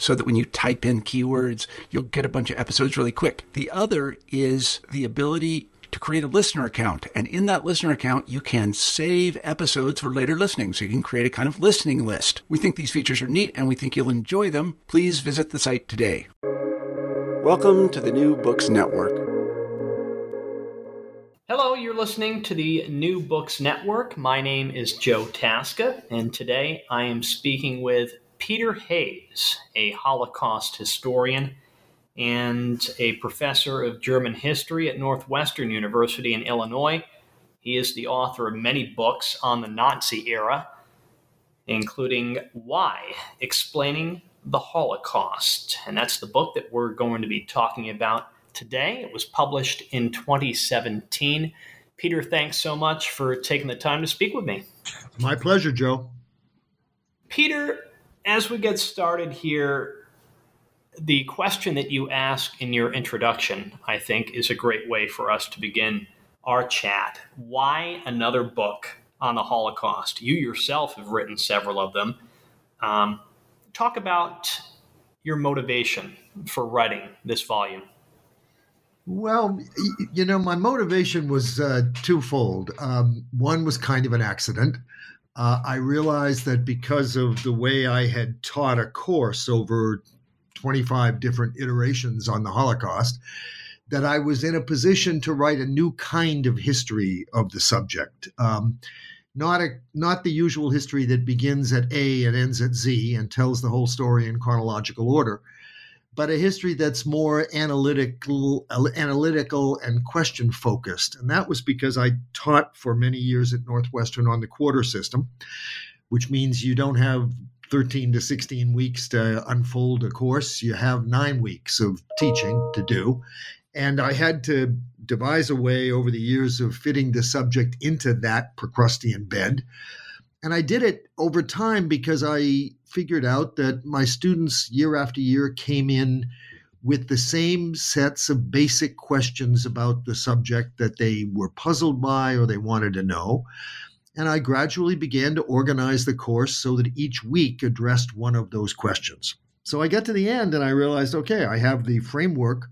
so that when you type in keywords, you'll get a bunch of episodes really quick. The other is the ability to create a listener account. And in that listener account, you can save episodes for later listening. So you can create a kind of listening list. We think these features are neat and we think you'll enjoy them. Please visit the site today. Welcome to the New Books Network. Hello, you're listening to the New Books Network. My name is Joe Tasca, and today I am speaking with Peter Hayes, a Holocaust historian and a professor of German history at Northwestern University in Illinois. He is the author of many books on the Nazi era, including Why? Explaining the Holocaust. And that's the book that we're going to be talking about today. It was published in 2017. Peter, thanks so much for taking the time to speak with me. My pleasure, Joe. Peter, as we get started here, the question that you ask in your introduction, I think, is a great way for us to begin our chat. Why another book on the Holocaust? You yourself have written several of them. Um, talk about your motivation for writing this volume. Well, you know, my motivation was uh, twofold. Um, one was kind of an accident uh, I realized that because of the way I had taught a course over 25 different iterations on the Holocaust, that I was in a position to write a new kind of history of the subject. Um, not a not the usual history that begins at A and ends at Z and tells the whole story in chronological order, but a history that's more analytical, analytical and question focused. And that was because I taught for many years at Northwestern on the quarter system, which means you don't have 13 to 16 weeks to unfold a course. You have nine weeks of teaching to do. And I had to devise a way over the years of fitting the subject into that Procrustean bed. And I did it over time because I figured out that my students year after year came in with the same sets of basic questions about the subject that they were puzzled by or they wanted to know. And I gradually began to organize the course so that each week addressed one of those questions. So I got to the end and I realized okay, I have the framework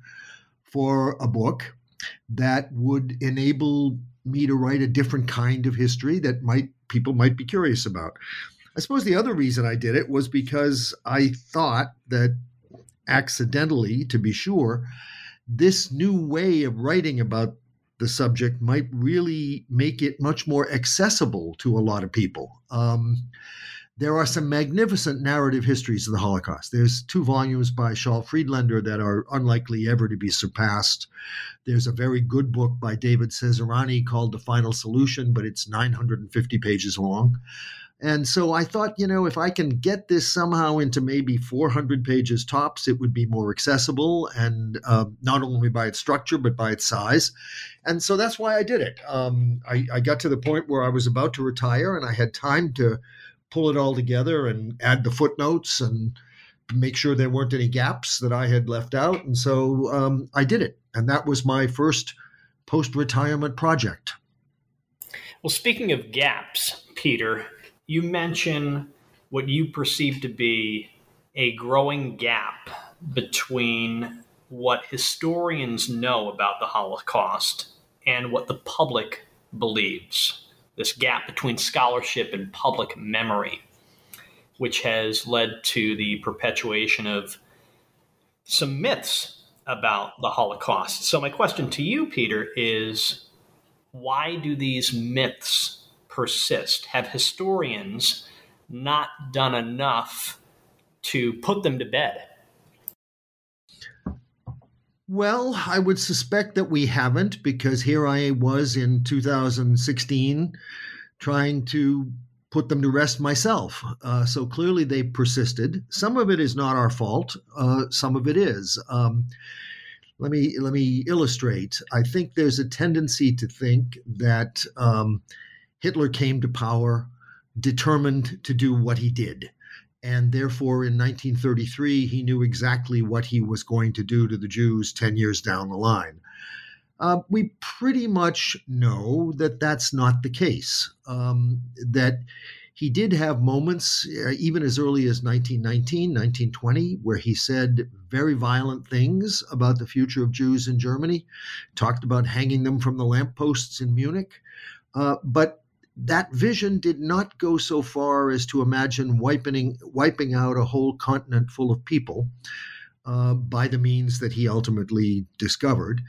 for a book that would enable me to write a different kind of history that might people might be curious about. I suppose the other reason I did it was because I thought that accidentally, to be sure, this new way of writing about the subject might really make it much more accessible to a lot of people. Um, there are some magnificent narrative histories of the Holocaust. There's two volumes by Shaul Friedlander that are unlikely ever to be surpassed. There's a very good book by David Cesarani called The Final Solution, but it's 950 pages long. And so I thought, you know, if I can get this somehow into maybe 400 pages tops, it would be more accessible and uh, not only by its structure, but by its size. And so that's why I did it. Um, I, I got to the point where I was about to retire and I had time to pull it all together and add the footnotes and make sure there weren't any gaps that I had left out. And so um, I did it. And that was my first post retirement project. Well, speaking of gaps, Peter, you mention what you perceive to be a growing gap between what historians know about the Holocaust and what the public believes. This gap between scholarship and public memory, which has led to the perpetuation of some myths about the Holocaust. So, my question to you, Peter, is why do these myths persist? Have historians not done enough to put them to bed? Well, I would suspect that we haven't because here I was in 2016 trying to put them to rest myself. Uh, so clearly they persisted. Some of it is not our fault. Uh, some of it is. Um, let me let me illustrate. I think there's a tendency to think that um, Hitler came to power determined to do what he did. And therefore, in 1933, he knew exactly what he was going to do to the Jews 10 years down the line. Uh, we pretty much know that that's not the case. Um, that he did have moments, uh, even as early as 1919, 1920, where he said very violent things about the future of Jews in Germany, talked about hanging them from the lampposts in Munich. Uh, but that vision did not go so far as to imagine wiping, wiping out a whole continent full of people uh, by the means that he ultimately discovered.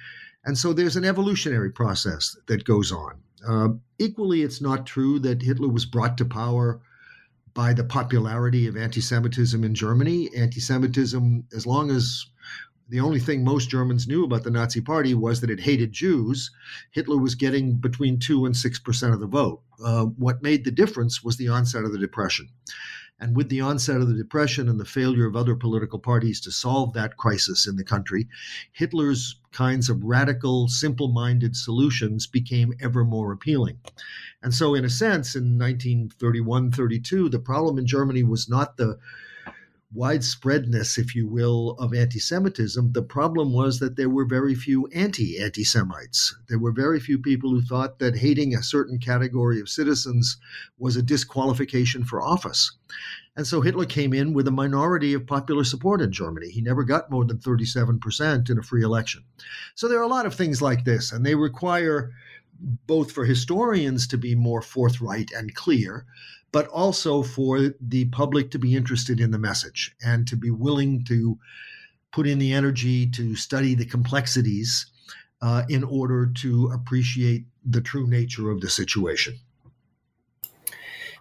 And so there's an evolutionary process that goes on. Uh, equally, it's not true that Hitler was brought to power by the popularity of anti Semitism in Germany. Anti Semitism, as long as the only thing most Germans knew about the Nazi Party was that it hated Jews. Hitler was getting between 2 and 6% of the vote. Uh, what made the difference was the onset of the Depression. And with the onset of the Depression and the failure of other political parties to solve that crisis in the country, Hitler's kinds of radical, simple minded solutions became ever more appealing. And so, in a sense, in 1931 32, the problem in Germany was not the widespreadness, if you will, of anti Semitism, the problem was that there were very few anti anti Semites. There were very few people who thought that hating a certain category of citizens was a disqualification for office. And so Hitler came in with a minority of popular support in Germany. He never got more than 37% in a free election. So there are a lot of things like this, and they require both for historians to be more forthright and clear, but also for the public to be interested in the message and to be willing to put in the energy to study the complexities uh, in order to appreciate the true nature of the situation.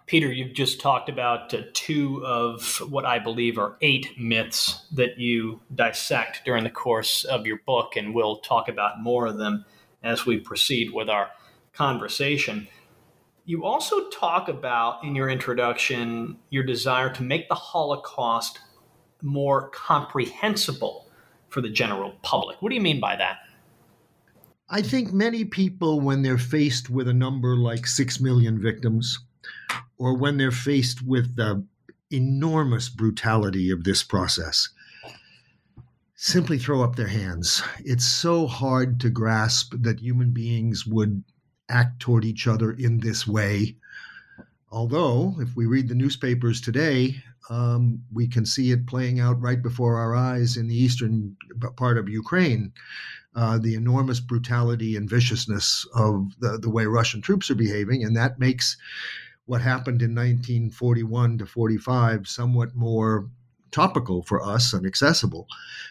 Peter, you've just talked about uh, two of what I believe are eight myths that you dissect during the course of your book, and we'll talk about more of them as we proceed with our conversation. You also talk about in your introduction your desire to make the Holocaust more comprehensible for the general public. What do you mean by that? I think many people, when they're faced with a number like 6 million victims, or when they're faced with the enormous brutality of this process, simply throw up their hands. It's so hard to grasp that human beings would act toward each other in this way. Although, if we read the newspapers today, um, we can see it playing out right before our eyes in the eastern part of Ukraine. Uh, the enormous brutality and viciousness of the, the way Russian troops are behaving, and that makes what happened in 1941 to 45 somewhat more topical for us and accessible.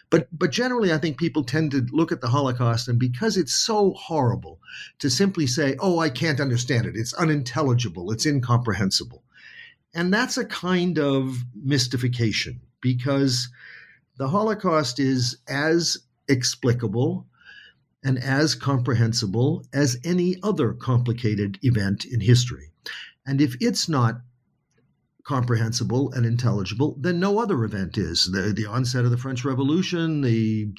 But but generally I think people tend to look at the Holocaust and because it's so horrible to simply say, "Oh, I can't understand it. It's unintelligible. It's incomprehensible." And that's a kind of mystification because the Holocaust is as explicable and as comprehensible as any other complicated event in history. And if it's not comprehensible and intelligible than no other event is. The, the onset of the French Revolution, the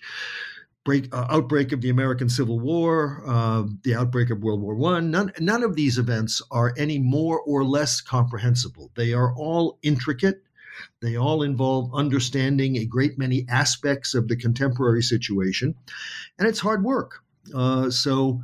break, uh, outbreak of the American Civil War, uh, the outbreak of World War One. None, none of these events are any more or less comprehensible. They are all intricate. They all involve understanding a great many aspects of the contemporary situation, and it's hard work. Uh, so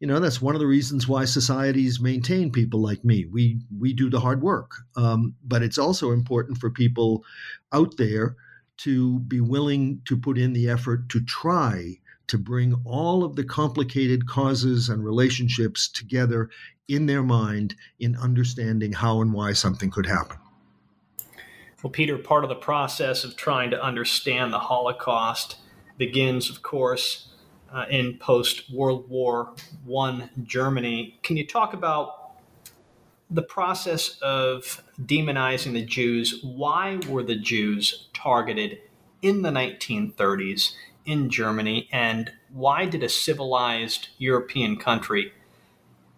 you know that's one of the reasons why societies maintain people like me we we do the hard work um, but it's also important for people out there to be willing to put in the effort to try to bring all of the complicated causes and relationships together in their mind in understanding how and why something could happen. Well, Peter, part of the process of trying to understand the Holocaust begins, of course, uh, in post World War I Germany. Can you talk about the process of demonizing the Jews? Why were the Jews targeted in the 1930s in Germany, and why did a civilized European country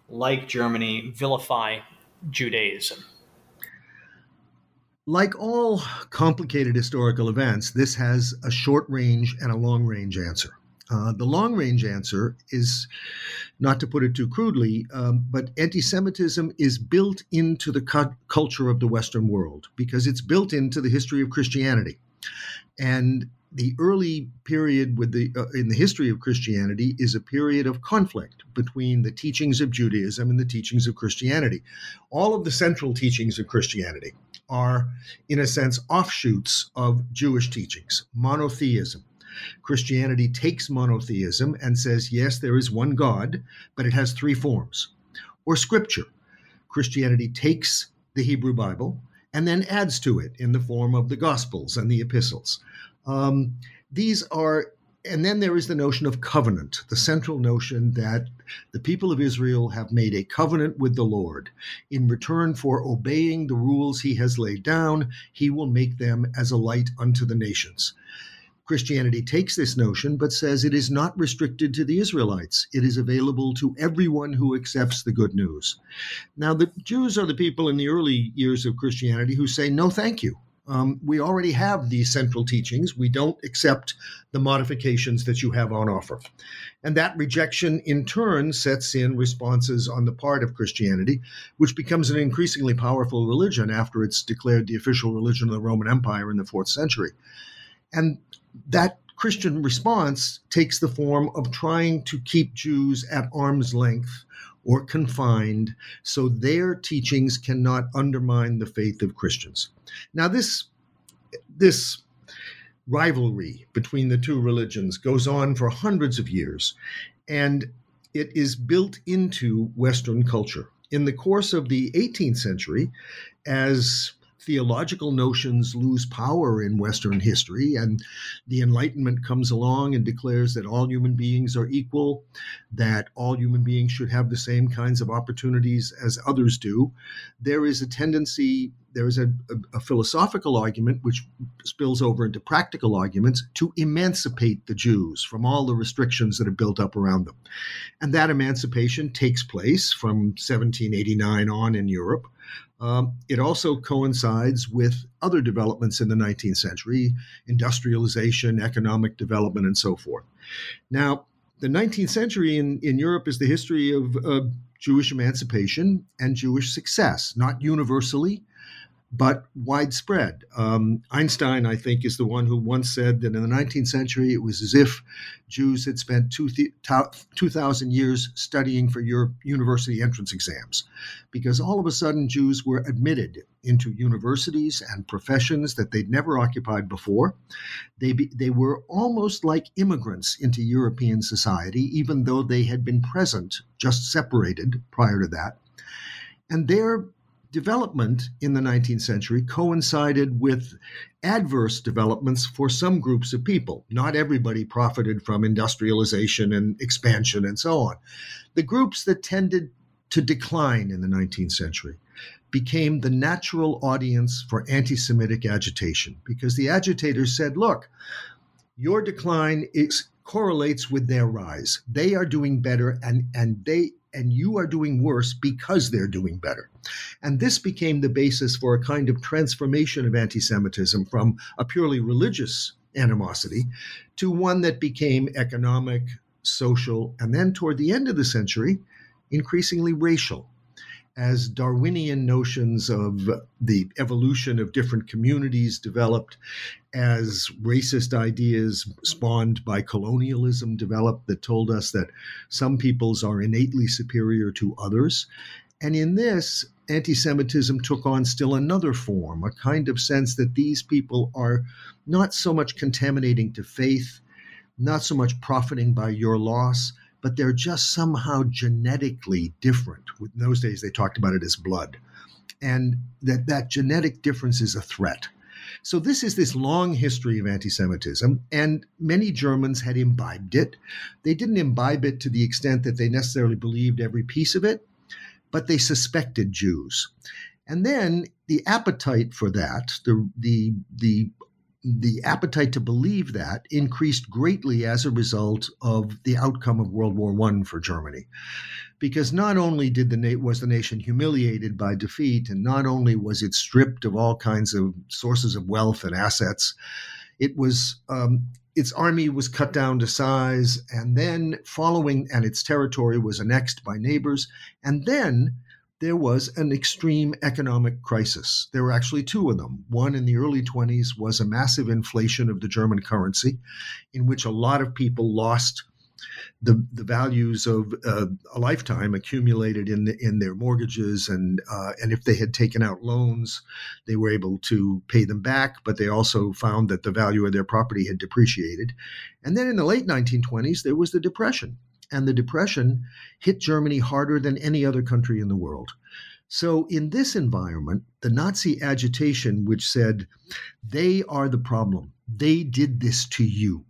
like Germany vilify Judaism? Like all complicated historical events, this has a short range and a long range answer. Uh, the long range answer is, not to put it too crudely, um, but anti Semitism is built into the cu- culture of the Western world because it's built into the history of Christianity. And the early period with the uh, in the history of Christianity is a period of conflict between the teachings of Judaism and the teachings of Christianity. All of the central teachings of Christianity are in a sense offshoots of Jewish teachings, monotheism. Christianity takes monotheism and says yes there is one God, but it has three forms. Or scripture. Christianity takes the Hebrew Bible and then adds to it in the form of the Gospels and the epistles. Um, these are, and then there is the notion of covenant, the central notion that the people of Israel have made a covenant with the Lord. In return for obeying the rules he has laid down, he will make them as a light unto the nations. Christianity takes this notion but says it is not restricted to the Israelites. It is available to everyone who accepts the good news. Now, the Jews are the people in the early years of Christianity who say, no, thank you. Um, we already have these central teachings. We don't accept the modifications that you have on offer. And that rejection, in turn, sets in responses on the part of Christianity, which becomes an increasingly powerful religion after it's declared the official religion of the Roman Empire in the fourth century. And that Christian response takes the form of trying to keep Jews at arm's length or confined so their teachings cannot undermine the faith of Christians. Now, this, this rivalry between the two religions goes on for hundreds of years, and it is built into Western culture. In the course of the 18th century, as theological notions lose power in Western history, and the Enlightenment comes along and declares that all human beings are equal, that all human beings should have the same kinds of opportunities as others do, there is a tendency, there is a, a, a philosophical argument which spills over into practical arguments to emancipate the Jews from all the restrictions that have built up around them. And that emancipation takes place from 1789 on in Europe. Um, it also coincides with other developments in the 19th century industrialization, economic development, and so forth. Now, the 19th century in, in Europe is the history of uh, Jewish emancipation and Jewish success, not universally, but widespread. Um, Einstein, I think, is the one who once said that in the 19th century it was as if Jews had spent 2,000 years studying for your university entrance exams, because all of a sudden Jews were admitted into universities and professions that they'd never occupied before. They, be, they were almost like immigrants into European society, even though they had been present, just separated prior to that. And their development in the 19th century coincided with adverse developments for some groups of people. Not everybody profited from industrialization and expansion and so on. The groups that tended to decline in the 19th century became the natural audience for anti Semitic agitation because the agitators said, look, your decline is, correlates with their rise. They are doing better and, and they and you are doing worse because they're doing better. And this became the basis for a kind of transformation of anti Semitism from a purely religious animosity to one that became economic, social, and then toward the end of the century, increasingly racial as Darwinian notions of the evolution of different communities developed, as racist ideas spawned by colonialism developed that told us that some peoples are innately superior to others. And in this, anti Semitism took on still another form, a kind of sense that these people are not so much contaminating to faith, not so much profiting by your loss, but they're just somehow genetically different. In those days, they talked about it as blood. And that, that genetic difference is a threat. So this is this long history of anti-Semitism, and many Germans had imbibed it. They didn't imbibe it to the extent that they necessarily believed every piece of it, but they suspected Jews. And then the appetite for that, the the the the appetite to believe that increased greatly as a result of the outcome of World War One for Germany because not only did the was the nation humiliated by defeat, and not only was it stripped of all kinds of sources of wealth and assets, it was um, its army was cut down to size, and then following, and its territory was annexed by neighbors, and then there was an extreme economic crisis. There were actually two of them. One in the early 20s was a massive inflation of the German currency, in which a lot of people lost the the values of uh, a lifetime accumulated in the, in their mortgages and uh, and if they had taken out loans, they were able to pay them back. But they also found that the value of their property had depreciated. And then in the late 1920s, there was the depression, and the depression hit Germany harder than any other country in the world. So, in this environment, the Nazi agitation, which said, they are the problem, they did this to you,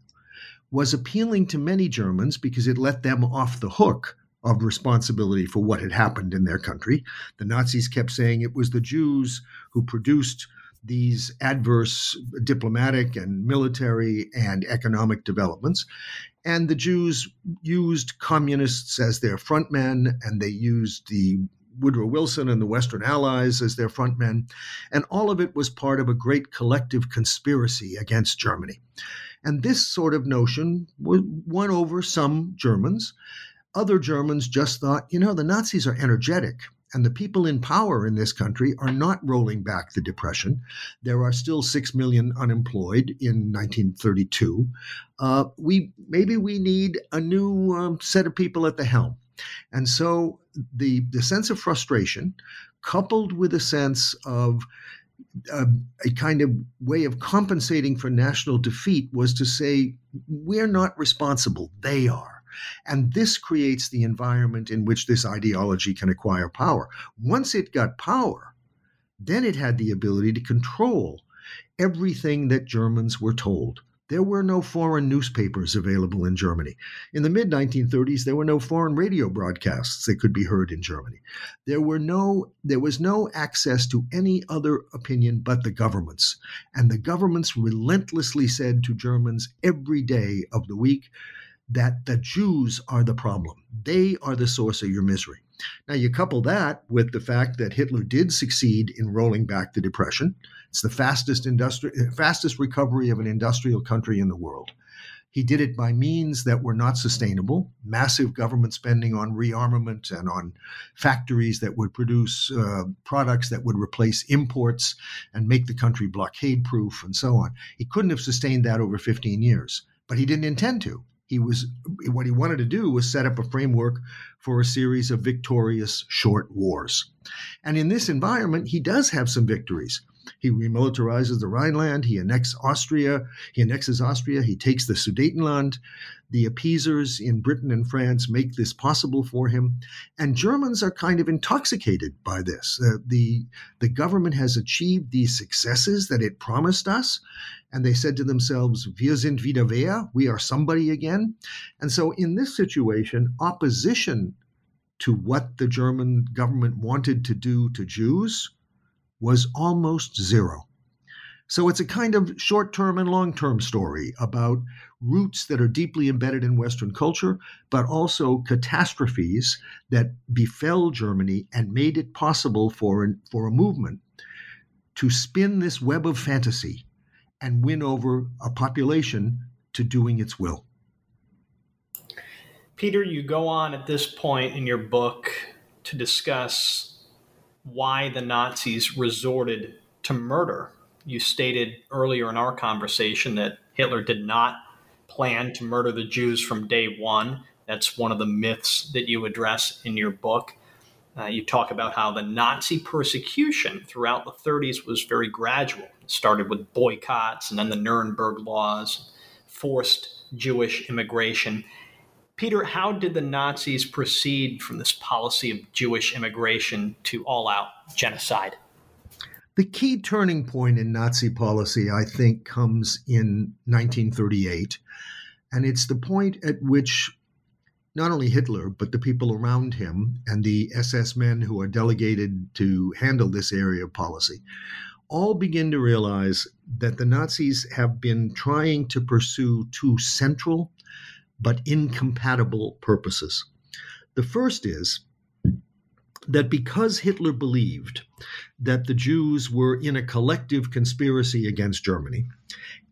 was appealing to many Germans because it let them off the hook of responsibility for what had happened in their country. The Nazis kept saying it was the Jews who produced these adverse diplomatic and military and economic developments. And the Jews used communists as their frontmen, and they used the Woodrow Wilson and the Western Allies as their frontmen. And all of it was part of a great collective conspiracy against Germany. And this sort of notion won over some Germans. Other Germans just thought, you know, the Nazis are energetic. And the people in power in this country are not rolling back the depression. There are still six million unemployed in 1932. Uh, we maybe we need a new um, set of people at the helm. And so the the sense of frustration, coupled with a sense of a, a, kind of way of compensating for national defeat was to say, we're not responsible, they are. And this creates the environment in which this ideology can acquire power. Once it got power, then it had the ability to control everything that Germans were told. There were no foreign newspapers available in Germany. In the mid 1930s, there were no foreign radio broadcasts that could be heard in Germany. There were no there was no access to any other opinion but the government's. And the governments relentlessly said to Germans every day of the week that the Jews are the problem. They are the source of your misery. Now, you couple that with the fact that Hitler did succeed in rolling back the Depression. It's the fastest, industri- fastest recovery of an industrial country in the world. He did it by means that were not sustainable massive government spending on rearmament and on factories that would produce uh, products that would replace imports and make the country blockade proof and so on. He couldn't have sustained that over 15 years, but he didn't intend to he was what he wanted to do was set up a framework for a series of victorious short wars. And in this environment, he does have some victories. He remilitarizes the Rhineland. He annexes Austria. He annexes Austria. He takes the Sudetenland. The appeasers in Britain and France make this possible for him. And Germans are kind of intoxicated by this. Uh, the, the government has achieved these successes that it promised us and they said to themselves, Wir sind wieder wer? We are somebody again. And so, in this situation, opposition to what the German government wanted to do to Jews was almost zero. So, it's a kind of short term and long term story about roots that are deeply embedded in Western culture, but also catastrophes that befell Germany and made it possible for, an, for a movement to spin this web of fantasy and win over a population to doing its will. Peter, you go on at this point in your book to discuss why the Nazis resorted to murder. You stated earlier in our conversation that Hitler did not plan to murder the Jews from day one. That's one of the myths that you address in your book. uh, you talk about how the Nazi persecution throughout the 30s was very gradual. It started with boycotts and then the Nuremberg laws, forced Jewish immigration. Peter, how did the Nazis proceed from this policy of Jewish immigration to all out genocide? The key turning point in Nazi policy, I think, comes in 1938. And it's the point at which not only Hitler, but the people around him and the SS men who are delegated to handle this area of policy all begin to realize that the Nazis have been trying to pursue two central but incompatible purposes. The first is that because Hitler believed that the Jews were in a collective conspiracy against Germany,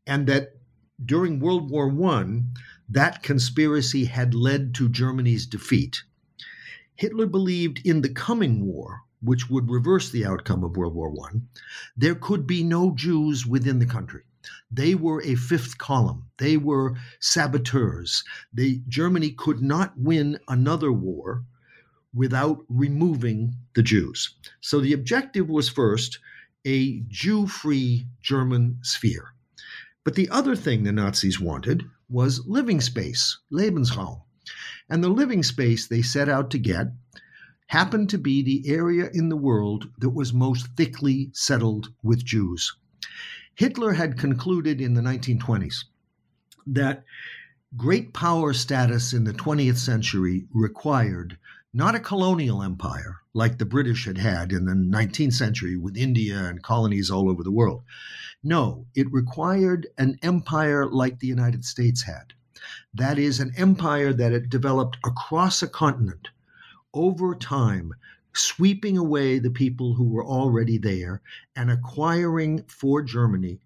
and that during World War I, that conspiracy had led to Germany's defeat. Hitler believed in the coming war, which would reverse the outcome of World War I, there could be no Jews within the country. They were a fifth column. They were saboteurs. Germany could not win another war without removing the Jews. So the objective was first a Jew free German sphere. But the other thing the Nazis wanted was living space, Lebensraum. And the living space they set out to get happened to be the area in the world that was most thickly settled with Jews. Hitler had concluded in the 1920s that great power status in the 20th century required not a colonial empire like the British had had in the 19th century with India and colonies all over the world. No, it required an empire like the United States had. That is, an empire that had developed across a continent over time, sweeping away the people who were already there and acquiring for Germany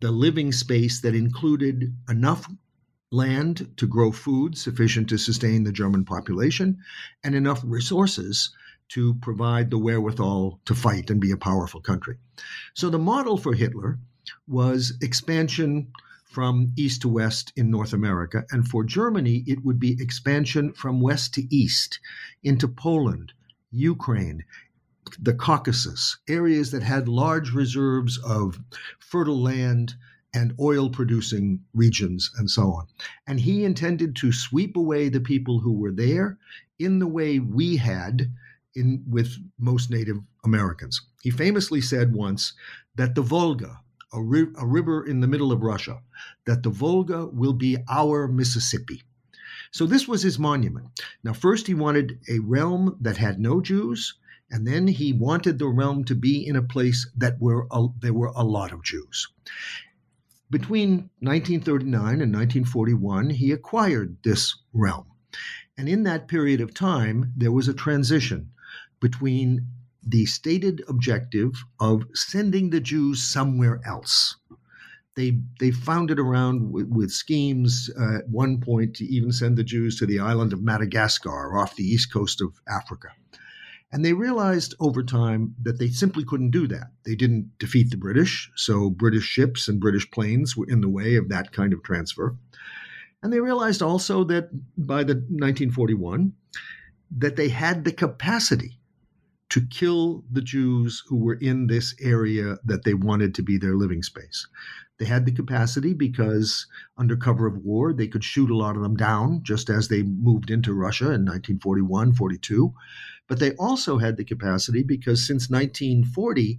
the living space that included enough land to grow food sufficient to sustain the German population, and enough resources to provide the wherewithal to fight and be a powerful country. So the model for Hitler was expansion from east to west in North America. And for Germany, it would be expansion from west to east into Poland, Ukraine, the Caucasus, areas that had large reserves of fertile land and oil producing regions and so on. And he intended to sweep away the people who were there in the way we had in with most Native Americans. He famously said once that the Volga, a, ri- a river in the middle of Russia, that the Volga will be our Mississippi. So this was his monument. Now, first he wanted a realm that had no Jews, and then he wanted the realm to be in a place that were a, there were a lot of Jews. Between 1939 and 1941, he acquired this realm. And in that period of time, there was a transition between the stated objective of sending the Jews somewhere else. They, they found it around with, with schemes uh, at one point to even send the Jews to the island of Madagascar off the east coast of Africa. And they realized over time that they simply couldn't do that. They didn't defeat the British, so British ships and British planes were in the way of that kind of transfer. And they realized also that by the 1941 that they had the capacity to kill the Jews who were in this area that they wanted to be their living space. They had the capacity because, under cover of war, they could shoot a lot of them down just as they moved into Russia in 1941, 42. But they also had the capacity because since 1940,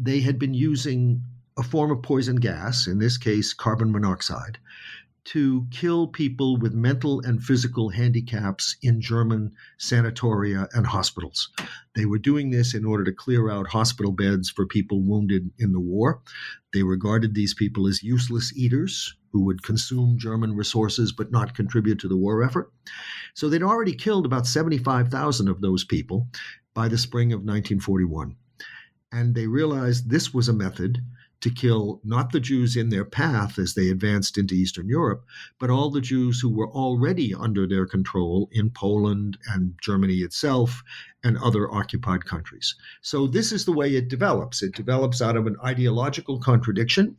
they had been using a form of poison gas, in this case, carbon monoxide, to kill people with mental and physical handicaps in German sanatoria and hospitals. They were doing this in order to clear out hospital beds for people wounded in the war. They regarded these people as useless eaters who would consume German resources but not contribute to the war effort. So they'd already killed about 75,000 of those people by the spring of 1941. And they realized this was a method to kill not the Jews in their path as they advanced into Eastern Europe, but all the Jews who were already under their control in Poland and Germany itself and other occupied countries. So, this is the way it develops. It develops out of an ideological contradiction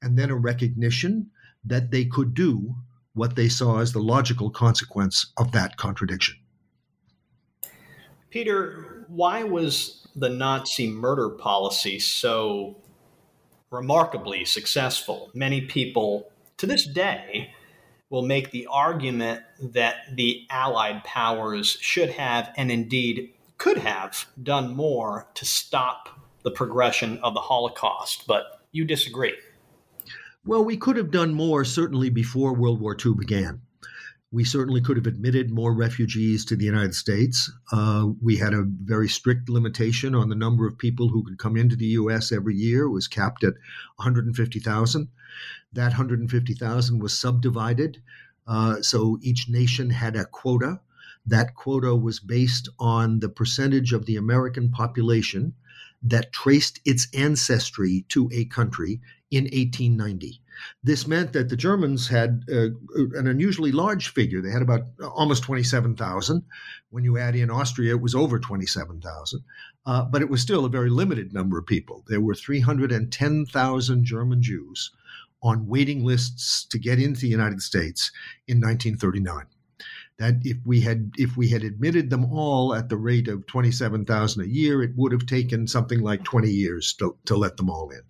and then a recognition that they could do what they saw as the logical consequence of that contradiction. Peter, why was the Nazi murder policy so remarkably successful? Many people to this day will make the argument that the Allied powers should have and indeed could have done more to stop the progression of the Holocaust, but you disagree. Well, we could have done more certainly before World War II began. We certainly could have admitted more refugees to the United States. Uh, we had a very strict limitation on the number of people who could come into the U.S. every year. It was capped at 150,000. That 150,000 was subdivided. Uh, so each nation had a quota. That quota was based on the percentage of the American population that traced its ancestry to a country in 1890. This meant that the Germans had uh, an unusually large figure. They had about almost 27,000. When you add in Austria, it was over 27,000. Uh, but it was still a very limited number of people. There were 310,000 German Jews on waiting lists to get into the United States in 1939 that if we had if we had admitted them all at the rate of 27,000 a year, it would have taken something like 20 years to, to let them all in.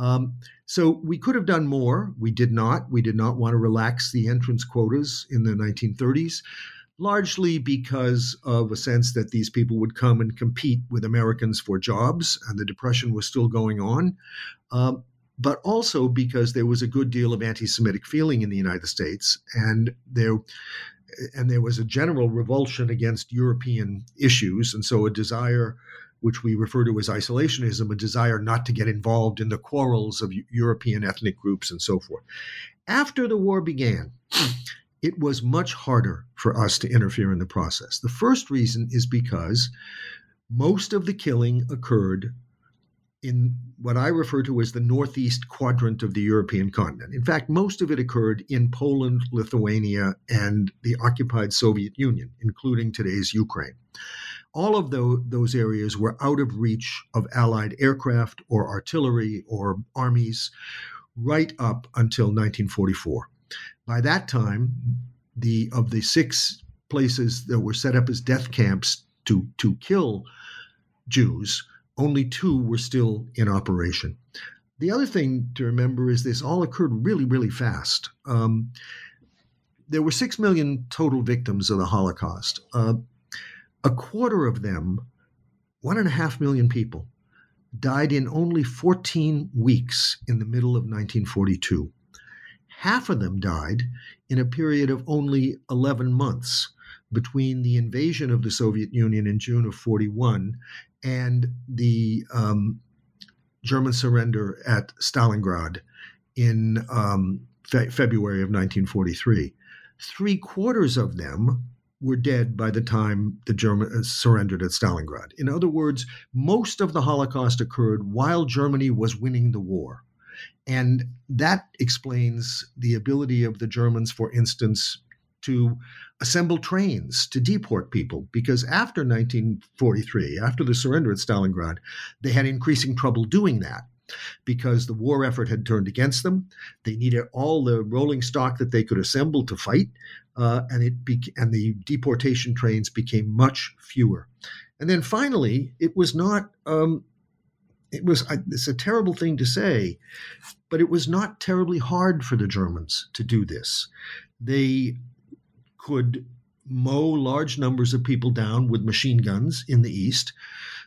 Um, so we could have done more. We did not. We did not want to relax the entrance quotas in the 1930s, largely because of a sense that these people would come and compete with Americans for jobs, and the Depression was still going on. Um, but also because there was a good deal of anti-Semitic feeling in the United States, and there and there was a general revulsion against European issues, and so a desire, which we refer to as isolationism, a desire not to get involved in the quarrels of European ethnic groups and so forth. After the war began, it was much harder for us to interfere in the process. The first reason is because most of the killing occurred in what I refer to as the northeast quadrant of the European continent. In fact, most of it occurred in Poland, Lithuania, and the occupied Soviet Union, including today's Ukraine. All of those areas were out of reach of Allied aircraft or artillery or armies right up until 1944. By that time, the of the six places that were set up as death camps to, to kill Jews, only two were still in operation. The other thing to remember is this all occurred really, really fast. Um, there were six million total victims of the Holocaust. Uh, a quarter of them, one and a half million people, died in only 14 weeks in the middle of 1942. Half of them died in a period of only 11 months between the invasion of the Soviet Union in June of 41 and the um, German surrender at Stalingrad in um, fe- February of 1943. Three quarters of them were dead by the time the German uh, surrendered at Stalingrad. In other words, most of the Holocaust occurred while Germany was winning the war. And that explains the ability of the Germans, for instance, to assemble trains to deport people because after 1943, after the surrender at Stalingrad, they had increasing trouble doing that because the war effort had turned against them. They needed all the rolling stock that they could assemble to fight, uh, and it be- and the deportation trains became much fewer. And then finally, it was not. Um, it was it's a terrible thing to say, but it was not terribly hard for the Germans to do this. They could mow large numbers of people down with machine guns in the east.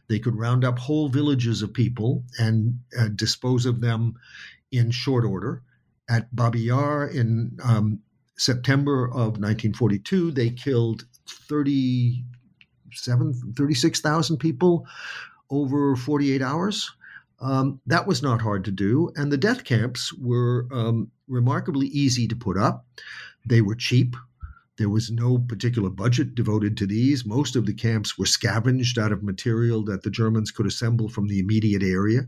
They could round up whole villages of people and uh, dispose of them in short order. At Babi Yar in um, September of 1942, they killed 37, 36,000 people over 48 hours. Um, that was not hard to do. And the death camps were um, remarkably easy to put up. They were cheap. There was no particular budget devoted to these. Most of the camps were scavenged out of material that the Germans could assemble from the immediate area.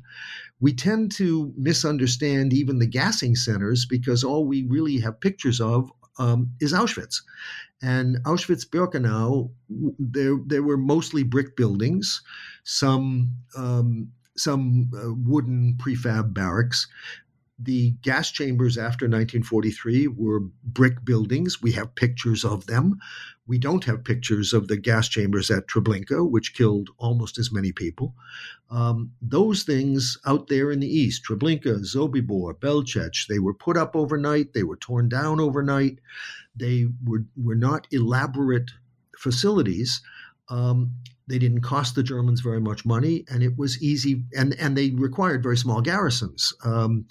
We tend to misunderstand even the gassing centers because all we really have pictures of um, is Auschwitz. And Auschwitz Birkenau, there, there were mostly brick buildings, some, um, some uh, wooden prefab barracks the gas chambers after 1943 were brick buildings. We have pictures of them. We don't have pictures of the gas chambers at Treblinka, which killed almost as many people. Um, those things out there in the east, Treblinka, Sobibor, Belzec, they were put up overnight, they were torn down overnight. They were, were not elaborate facilities. Um, they didn't cost the Germans very much money, and it was easy, and, and they required very small garrisons. Um,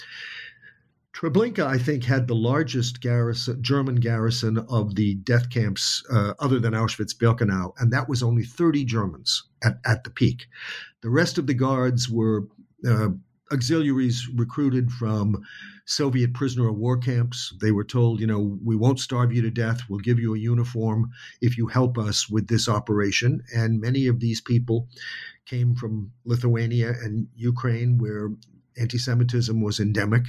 Treblinka, I think, had the largest garrison, German garrison of the death camps uh, other than Auschwitz Birkenau, and that was only 30 Germans at, at the peak. The rest of the guards were uh, auxiliaries recruited from Soviet prisoner of war camps. They were told, you know, we won't starve you to death. We'll give you a uniform if you help us with this operation. And many of these people came from Lithuania and Ukraine, where anti Semitism was endemic,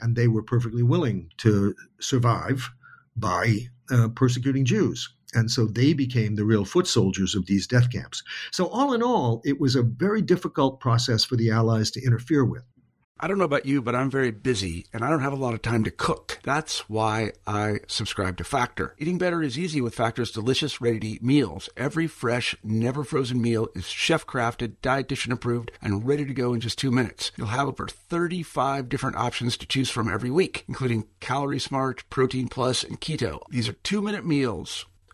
and they were perfectly willing to survive by uh, persecuting Jews. And so they became the real foot soldiers of these death camps. So, all in all, it was a very difficult process for the Allies to interfere with. I don't know about you, but I'm very busy and I don't have a lot of time to cook. That's why I subscribe to Factor. Eating better is easy with Factor's delicious, ready to eat meals. Every fresh, never frozen meal is chef crafted, dietitian approved, and ready to go in just two minutes. You'll have over 35 different options to choose from every week, including Calorie Smart, Protein Plus, and Keto. These are two minute meals.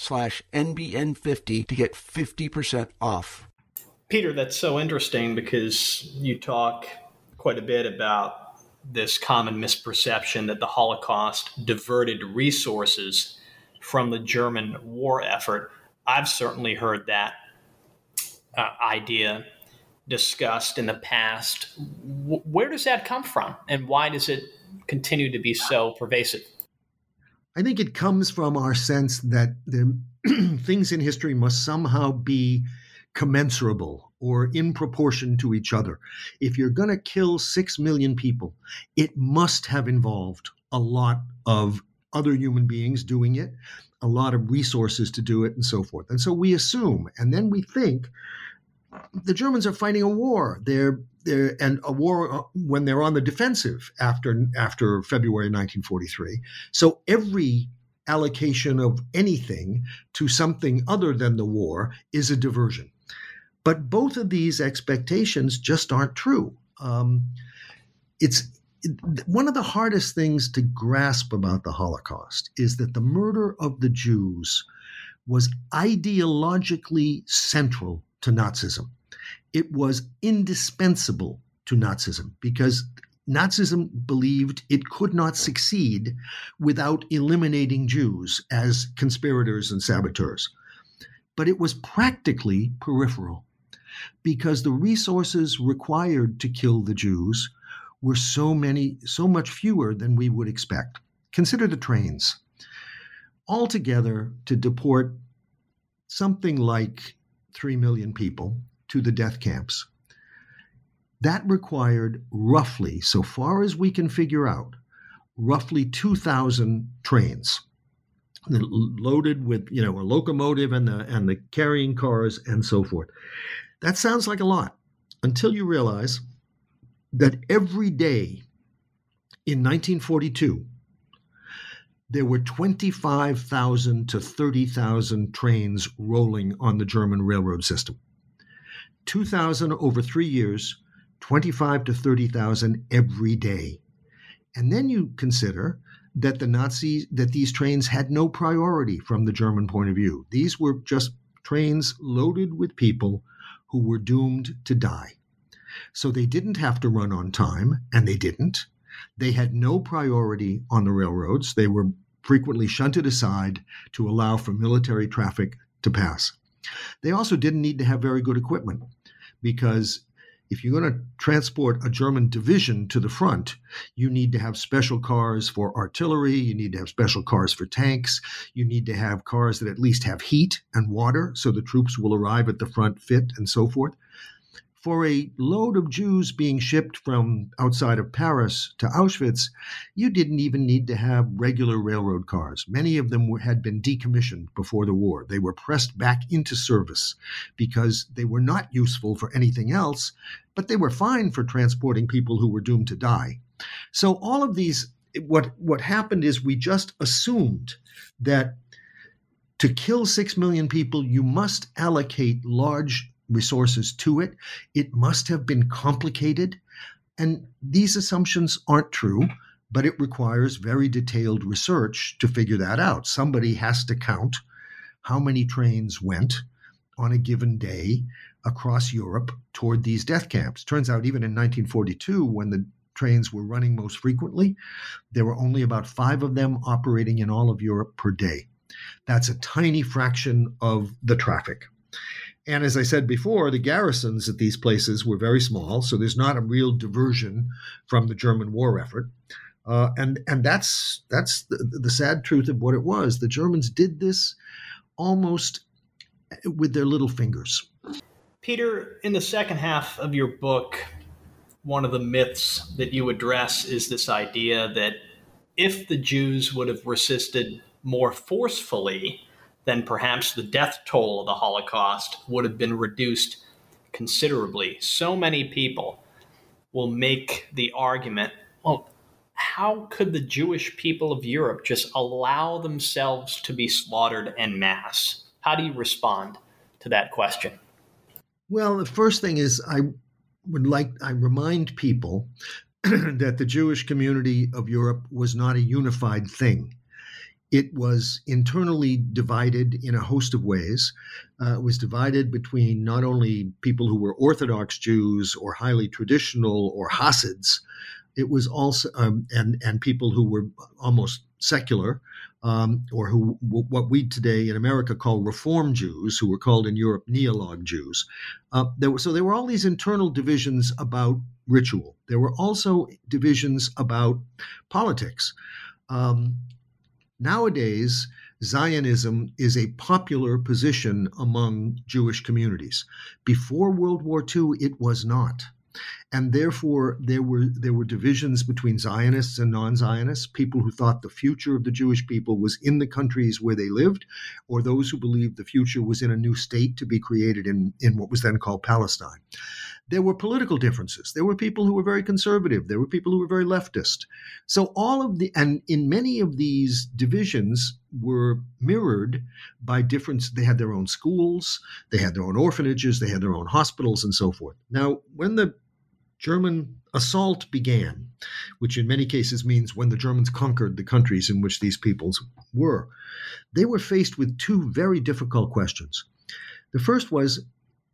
slash NBN50 to get 50% off. Peter, that's so interesting because you talk quite a bit about this common misperception that the Holocaust diverted resources from the German war effort. I've certainly heard that uh, idea discussed in the past. W- where does that come from, and why does it continue to be so pervasive? I think it comes from our sense that the things in history must somehow be commensurable or in proportion to each other. If you're going to kill 6 million people, it must have involved a lot of other human beings doing it, a lot of resources to do it, and so forth. And so we assume, and then we think the Germans are fighting a war. They're and a war uh, when they're on the defensive after after February 1943. So every allocation of anything to something other than the war is a diversion. But both of these expectations just aren't true. Um, it's one of the hardest things to grasp about the Holocaust is that the murder of the Jews was ideologically central to Nazism. It was indispensable to Nazism because Nazism believed it could not succeed without eliminating Jews as conspirators and saboteurs. But it was practically peripheral because the resources required to kill the Jews were so many, so much fewer than we would expect. Consider the trains. Altogether, to deport something like 3 million people to the death camps, that required roughly, so far as we can figure out, roughly 2,000 trains loaded with you know a locomotive and the and the carrying cars and so forth. That sounds like a lot until you realize that every day in 1942 there were 25,000 to 30,000 trains rolling on the German railroad system. 2,000 over 3 years 25 to 30,000 every day. And then you consider that the Nazis, that these trains had no priority from the German point of view. These were just trains loaded with people who were doomed to die. So they didn't have to run on time, and they didn't. They had no priority on the railroads. They were frequently shunted aside to allow for military traffic to pass. They also didn't need to have very good equipment because if you're going to transport a German division to the front, you need to have special cars for artillery, you need to have special cars for tanks, you need to have cars that at least have heat and water so the troops will arrive at the front fit and so forth for a load of Jews being shipped from outside of Paris to Auschwitz, you didn't even need to have regular railroad cars. Many of them were, had been decommissioned before the war. They were pressed back into service because they were not useful for anything else, but they were fine for transporting people who were doomed to die. So all of these, what what happened is we just assumed that to kill six million people, you must allocate large resources to it. It must have been complicated. And these assumptions aren't true, but it requires very detailed research to figure that out. Somebody has to count how many trains went on a given day across Europe toward these death camps. Turns out, even in 1942, when the trains were running most frequently, there were only about five of them operating in all of Europe per day. That's a tiny fraction of the traffic. And as I said before, the garrisons at these places were very small, so there's not a real diversion from the German war effort. Uh, and and that's that's the, the sad truth of what it was. The Germans did this almost with their little fingers. Peter, in the second half of your book, one of the myths that you address is this idea that if the Jews would have resisted more forcefully, then perhaps the death toll of the Holocaust would have been reduced considerably. So many people will make the argument well, how could the Jewish people of Europe just allow themselves to be slaughtered en masse? How do you respond to that question? Well, the first thing is I would like I remind people that the Jewish community of Europe was not a unified thing. It was internally divided in a host of ways. Uh, it was divided between not only people who were Orthodox Jews or highly traditional or Hasids, it was also um, and and people who were almost secular, um, or who what we today in America call Reform Jews, who were called in Europe Neolog Jews. Uh, there were, so there were all these internal divisions about ritual. There were also divisions about politics. Um, Nowadays, Zionism is a popular position among Jewish communities. Before World War II, it was not. And therefore, there were there were divisions between Zionists and non-Zionists, people who thought the future of the Jewish people was in the countries where they lived, or those who believed the future was in a new state to be created in, in what was then called Palestine there were political differences. There were people who were very conservative. There were people who were very leftist. So all of the and in many of these divisions were mirrored by difference. They had their own schools, they had their own orphanages, they had their own hospitals, and so forth. Now, when the German assault began, which in many cases means when the Germans conquered the countries in which these peoples were, they were faced with two very difficult questions. The first was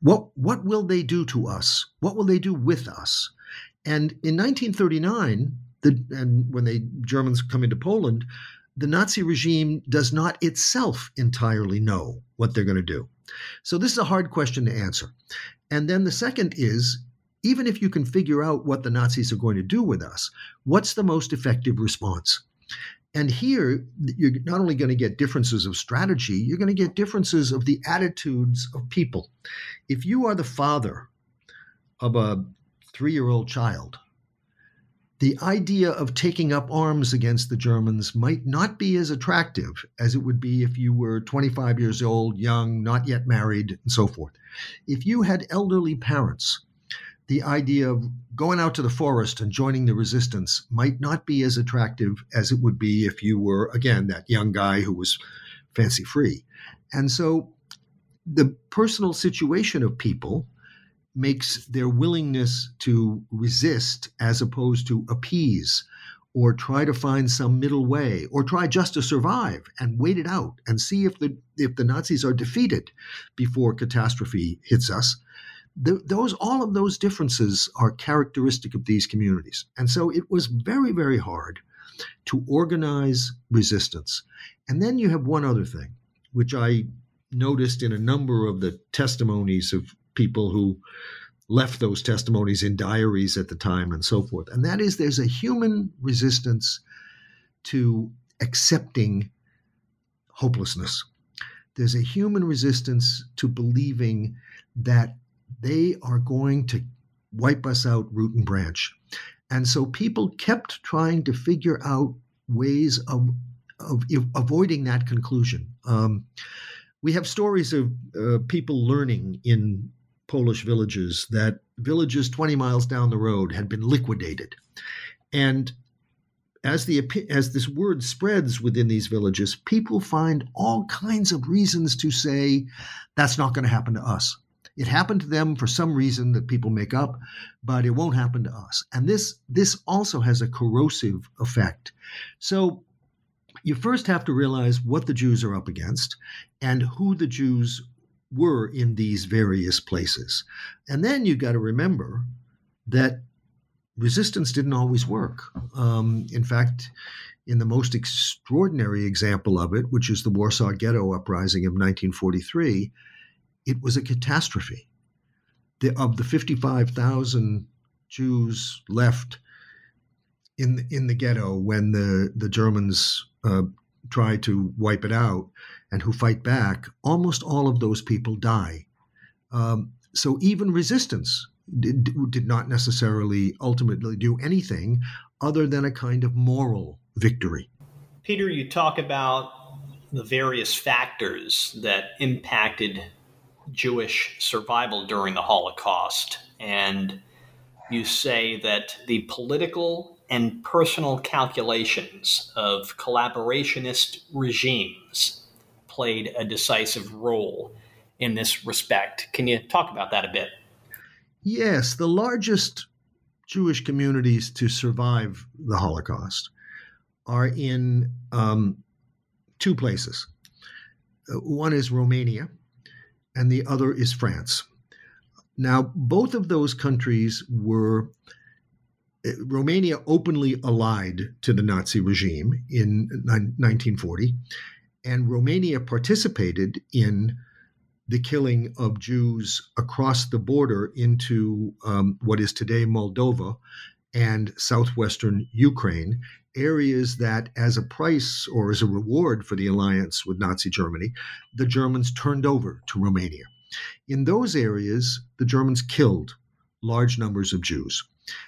what, what will they do to us? What will they do with us? And in 1939, the, and when the Germans come into Poland, the Nazi regime does not itself entirely know what they're going to do. So this is a hard question to answer. And then the second is even if you can figure out what the Nazis are going to do with us, what's the most effective response? And here, you're not only going to get differences of strategy, you're going to get differences of the attitudes of people. If you are the father of a three year old child, the idea of taking up arms against the Germans might not be as attractive as it would be if you were 25 years old, young, not yet married, and so forth. If you had elderly parents the idea of going out to the forest and joining the resistance might not be as attractive as it would be if you were, again, that young guy who was fancy free. And so the personal situation of people makes their willingness to resist as opposed to appease or try to find some middle way or try just to survive and wait it out and see if the if the Nazis are defeated before catastrophe hits us those all of those differences are characteristic of these communities and so it was very very hard to organize resistance and then you have one other thing which i noticed in a number of the testimonies of people who left those testimonies in diaries at the time and so forth. And that is there's a human resistance to accepting hopelessness. There's a human resistance to believing that they are going to wipe us out root and branch. And so people kept trying to figure out ways of, of avoiding that conclusion. Um, we have stories of uh, people learning in Polish villages that villages 20 miles down the road had been liquidated. And as the as this word spreads within these villages, people find all kinds of reasons to say that's not going to happen to us. It happened to them for some reason that people make up, but it won't happen to us. And this this also has a corrosive effect. So you first have to realize what the Jews are up against and who the Jews were in these various places. And then you've got to remember that resistance didn't always work. Um, in fact, in the most extraordinary example of it, which is the Warsaw Ghetto Uprising of 1943, it was a catastrophe. The, of the 55,000 Jews left in in the ghetto when the the Germans uh, try to wipe it out and who fight back, almost all of those people die. Um, so even resistance did, did not necessarily ultimately do anything other than a kind of moral victory. Peter, you talk about the various factors that impacted Jewish survival during the Holocaust, and you say that the political and personal calculations of collaborationist regimes played a decisive role in this respect. Can you talk about that a bit? Yes, the largest Jewish communities to survive the Holocaust are in um, two places. Uh, one is Romania, and the other is France. Now, both of those countries were uh, Romania openly allied to the Nazi regime in 1940, and Romania participated in the killing of Jews across the border into um, what is today Moldova and southwestern Ukraine, areas that, as a price or as a reward for the alliance with Nazi Germany, the Germans turned over to Romania. In those areas, the Germans killed large numbers of Jews.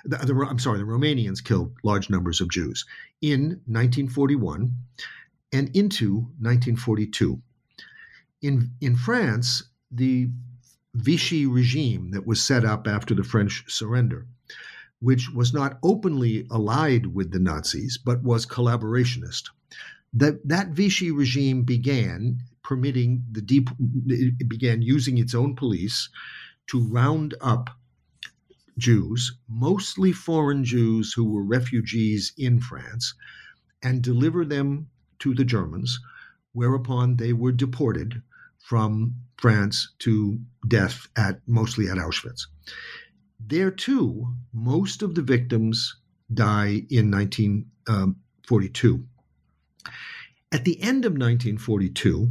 The, the, I'm sorry, the Romanians killed large numbers of Jews in 1941 and into 1942. In, in France, the Vichy regime that was set up after the French surrender, which was not openly allied with the Nazis but was collaborationist, that, that Vichy regime began permitting the deep, it began using its own police to round up Jews, mostly foreign Jews who were refugees in France, and deliver them to the Germans, whereupon they were deported from France to death at mostly at Auschwitz. There too, most of the victims die in 1942. Um, at the end of 1942,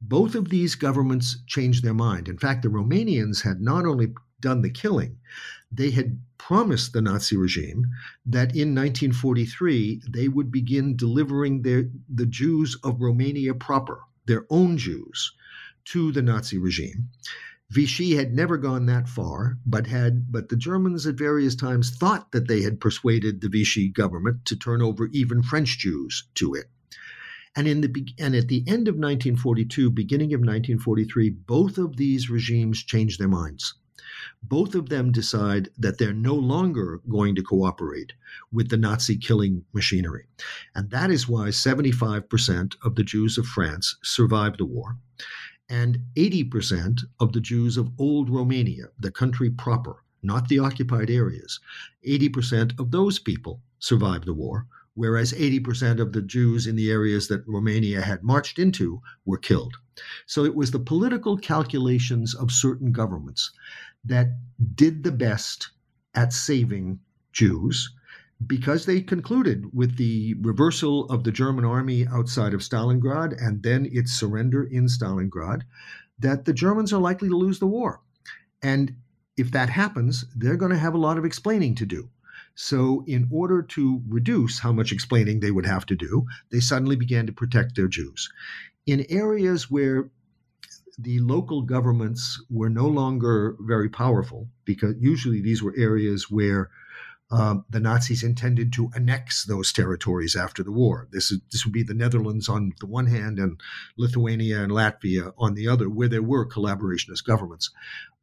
both of these governments changed their mind. In fact, the Romanians had not only done the killing, they had promised the Nazi regime that in 1943 they would begin delivering their, the Jews of Romania proper, their own Jews, to the Nazi regime. Vichy had never gone that far, but had but the Germans at various times thought that they had persuaded the Vichy government to turn over even French Jews to it. And in the and at the end of 1942, beginning of 1943, both of these regimes changed their minds. Both of them decide that they're no longer going to cooperate with the Nazi killing machinery. And that is why 75% of the Jews of France survived the war and 80% of the Jews of old Romania, the country proper, not the occupied areas, 80% of those people survived the war, whereas 80% of the Jews in the areas that Romania had marched into were killed. So it was the political calculations of certain governments that did the best at saving Jews. Because they concluded with the reversal of the German army outside of Stalingrad and then its surrender in Stalingrad that the Germans are likely to lose the war. And if that happens, they're going to have a lot of explaining to do. So, in order to reduce how much explaining they would have to do, they suddenly began to protect their Jews. In areas where the local governments were no longer very powerful, because usually these were areas where um, the Nazis intended to annex those territories after the war. This, is, this would be the Netherlands on the one hand and Lithuania and Latvia on the other, where there were collaborationist governments.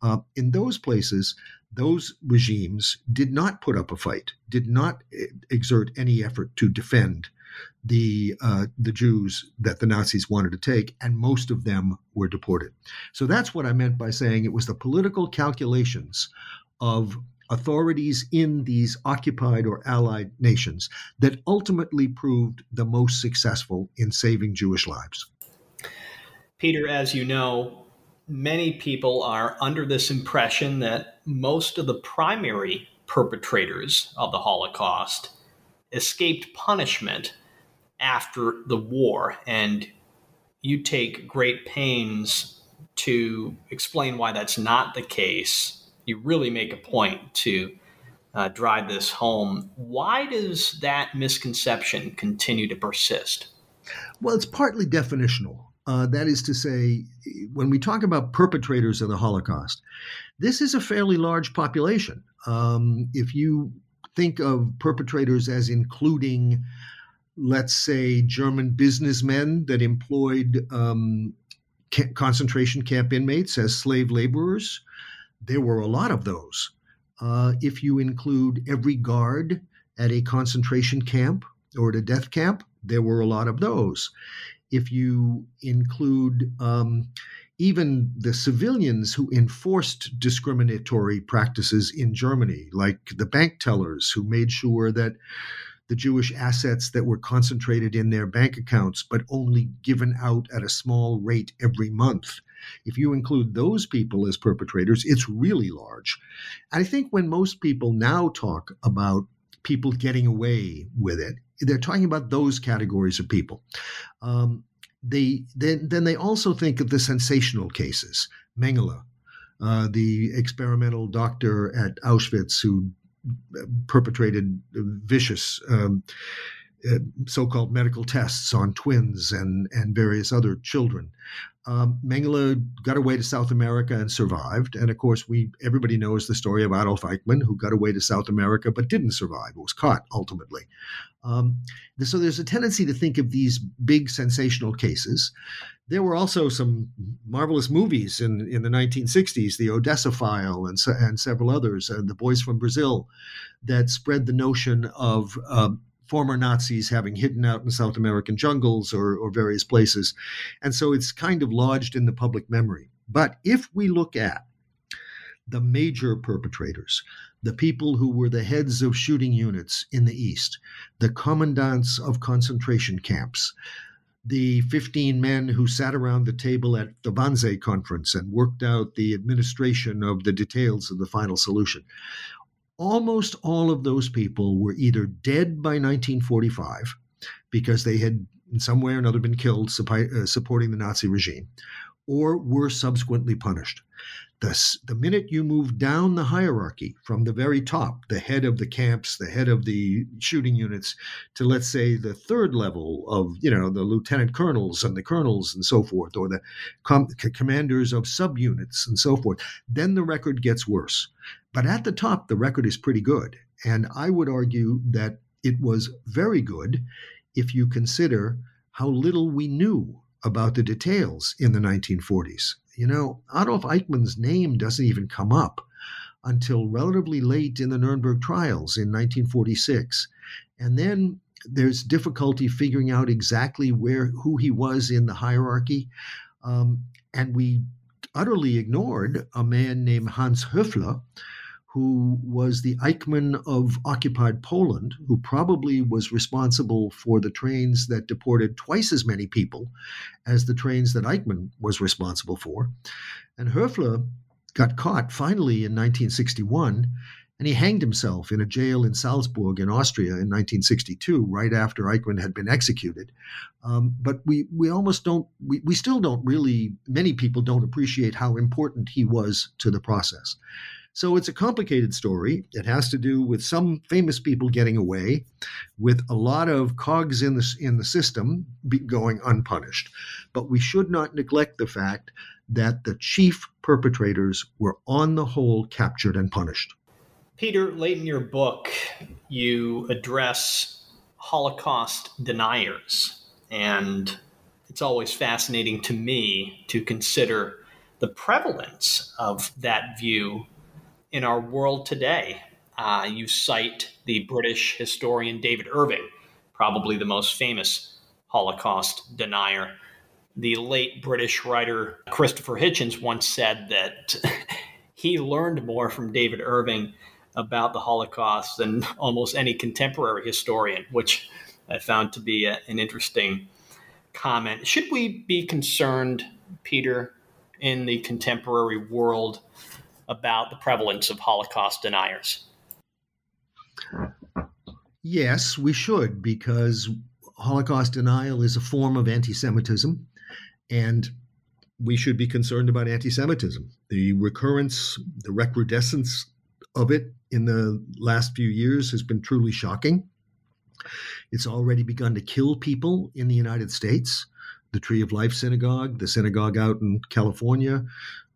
Uh, in those places, those regimes did not put up a fight, did not exert any effort to defend the uh, the Jews that the Nazis wanted to take, and most of them were deported. So that's what I meant by saying it was the political calculations of authorities in these occupied or allied nations that ultimately proved the most successful in saving Jewish lives. Peter, as you know, many people are under this impression that most of the primary perpetrators of the Holocaust escaped punishment after the war. And you take great pains to explain why that's not the case you really make a point to uh, drive this home. Why does that misconception continue to persist? Well, it's partly definitional. Uh, that is to say, when we talk about perpetrators of the Holocaust, this is a fairly large population. Um, if you think of perpetrators as including, let's say, German businessmen that employed um, concentration camp inmates as slave laborers, there were a lot of those. Uh, if you include every guard at a concentration camp or at a death camp, there were a lot of those. If you include um, even the civilians who enforced discriminatory practices in Germany, like the bank tellers who made sure that the Jewish assets that were concentrated in their bank accounts, but only given out at a small rate every month. If you include those people as perpetrators, it's really large. I think when most people now talk about people getting away with it, they're talking about those categories of people. Um, they then then they also think of the sensational cases. Mengele, uh, the experimental doctor at Auschwitz who perpetrated vicious um, uh, so-called medical tests on twins and and various other children. Um, Mengele got away to South America and survived, and of course, we everybody knows the story of Adolf Eichmann, who got away to South America but didn't survive; was caught ultimately. Um, so there's a tendency to think of these big sensational cases. There were also some marvelous movies in in the 1960s, the Odessa File and and several others, and The Boys from Brazil, that spread the notion of um, former Nazis having hidden out in South American jungles or, or various places. And so it's kind of lodged in the public memory. But if we look at the major perpetrators, the people who were the heads of shooting units in the East, the commandants of concentration camps, the 15 men who sat around the table at the Wannsee conference and worked out the administration of the details of the final solution almost all of those people were either dead by 1945 because they had in some way or another been killed uh, supporting the Nazi regime, or were subsequently punished. The, the minute you move down the hierarchy from the very top, the head of the camps, the head of the shooting units, to let's say the third level of, you know, the lieutenant colonels and the colonels and so forth, or the com- commanders of subunits and so forth, then the record gets worse. But at the top, the record is pretty good. And I would argue that it was very good if you consider how little we knew about the details in the 1940s. You know, Adolf Eichmann's name doesn't even come up until relatively late in the Nuremberg trials in 1946. And then there's difficulty figuring out exactly where who he was in the hierarchy. Um, and we utterly ignored a man named Hans Höfle, who was the Eichmann of occupied Poland, who probably was responsible for the trains that deported twice as many people as the trains that Eichmann was responsible for. And Höfle got caught finally in 1961 And he hanged himself in a jail in Salzburg in Austria in 1962, right after Eichmann had been executed. Um, but we, we almost don't, we, we still don't really, many people don't appreciate how important he was to the process. So it's a complicated story. It has to do with some famous people getting away, with a lot of cogs in the in the system going unpunished. But we should not neglect the fact that the chief perpetrators were on the whole captured and punished. Peter, late in your book, you address Holocaust deniers, and it's always fascinating to me to consider the prevalence of that view in our world today. Uh, you cite the British historian David Irving, probably the most famous Holocaust denier. The late British writer Christopher Hitchens once said that he learned more from David Irving about the Holocaust than almost any contemporary historian, which I found to be a, an interesting comment. Should we be concerned, Peter, in the contemporary world about the prevalence of Holocaust deniers? Yes, we should, because Holocaust denial is a form of anti Semitism, and we should be concerned about anti Semitism. The recurrence, the recrudescence of it in the last few years has been truly shocking. It's already begun to kill people in the United States. The Tree of Life Synagogue, the synagogue out in California,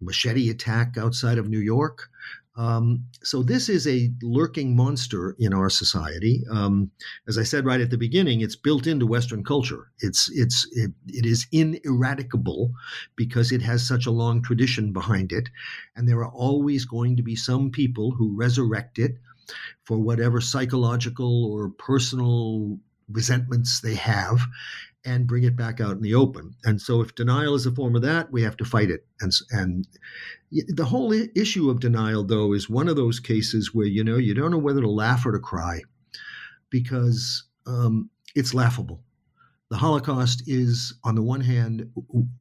machete attack outside of New York. Um, so this is a lurking monster in our society. Um, as I said right at the beginning, it's built into Western culture. It's it's it, it is ineradicable because it has such a long tradition behind it, and there are always going to be some people who resurrect it for whatever psychological or personal resentments they have and bring it back out in the open. And so, if denial is a form of that, we have to fight it. And and the whole issue of denial, though, is one of those cases where you know you don't know whether to laugh or to cry, because um, it's laughable. The Holocaust is, on the one hand,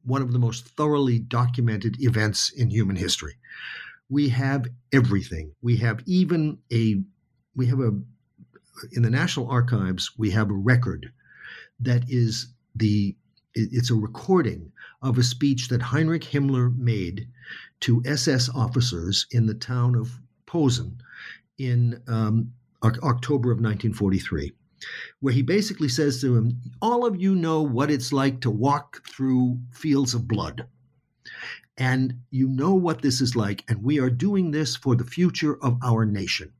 one of the most thoroughly documented events in human history. We have everything. We have even a we have a in the National Archives we have a record that is the it's a recording of a speech that Heinrich Himmler made to SS officers in the town of Posen in um, October of 1943, where he basically says to them, All of you know what it's like to walk through fields of blood. And you know what this is like, and we are doing this for the future of our nation.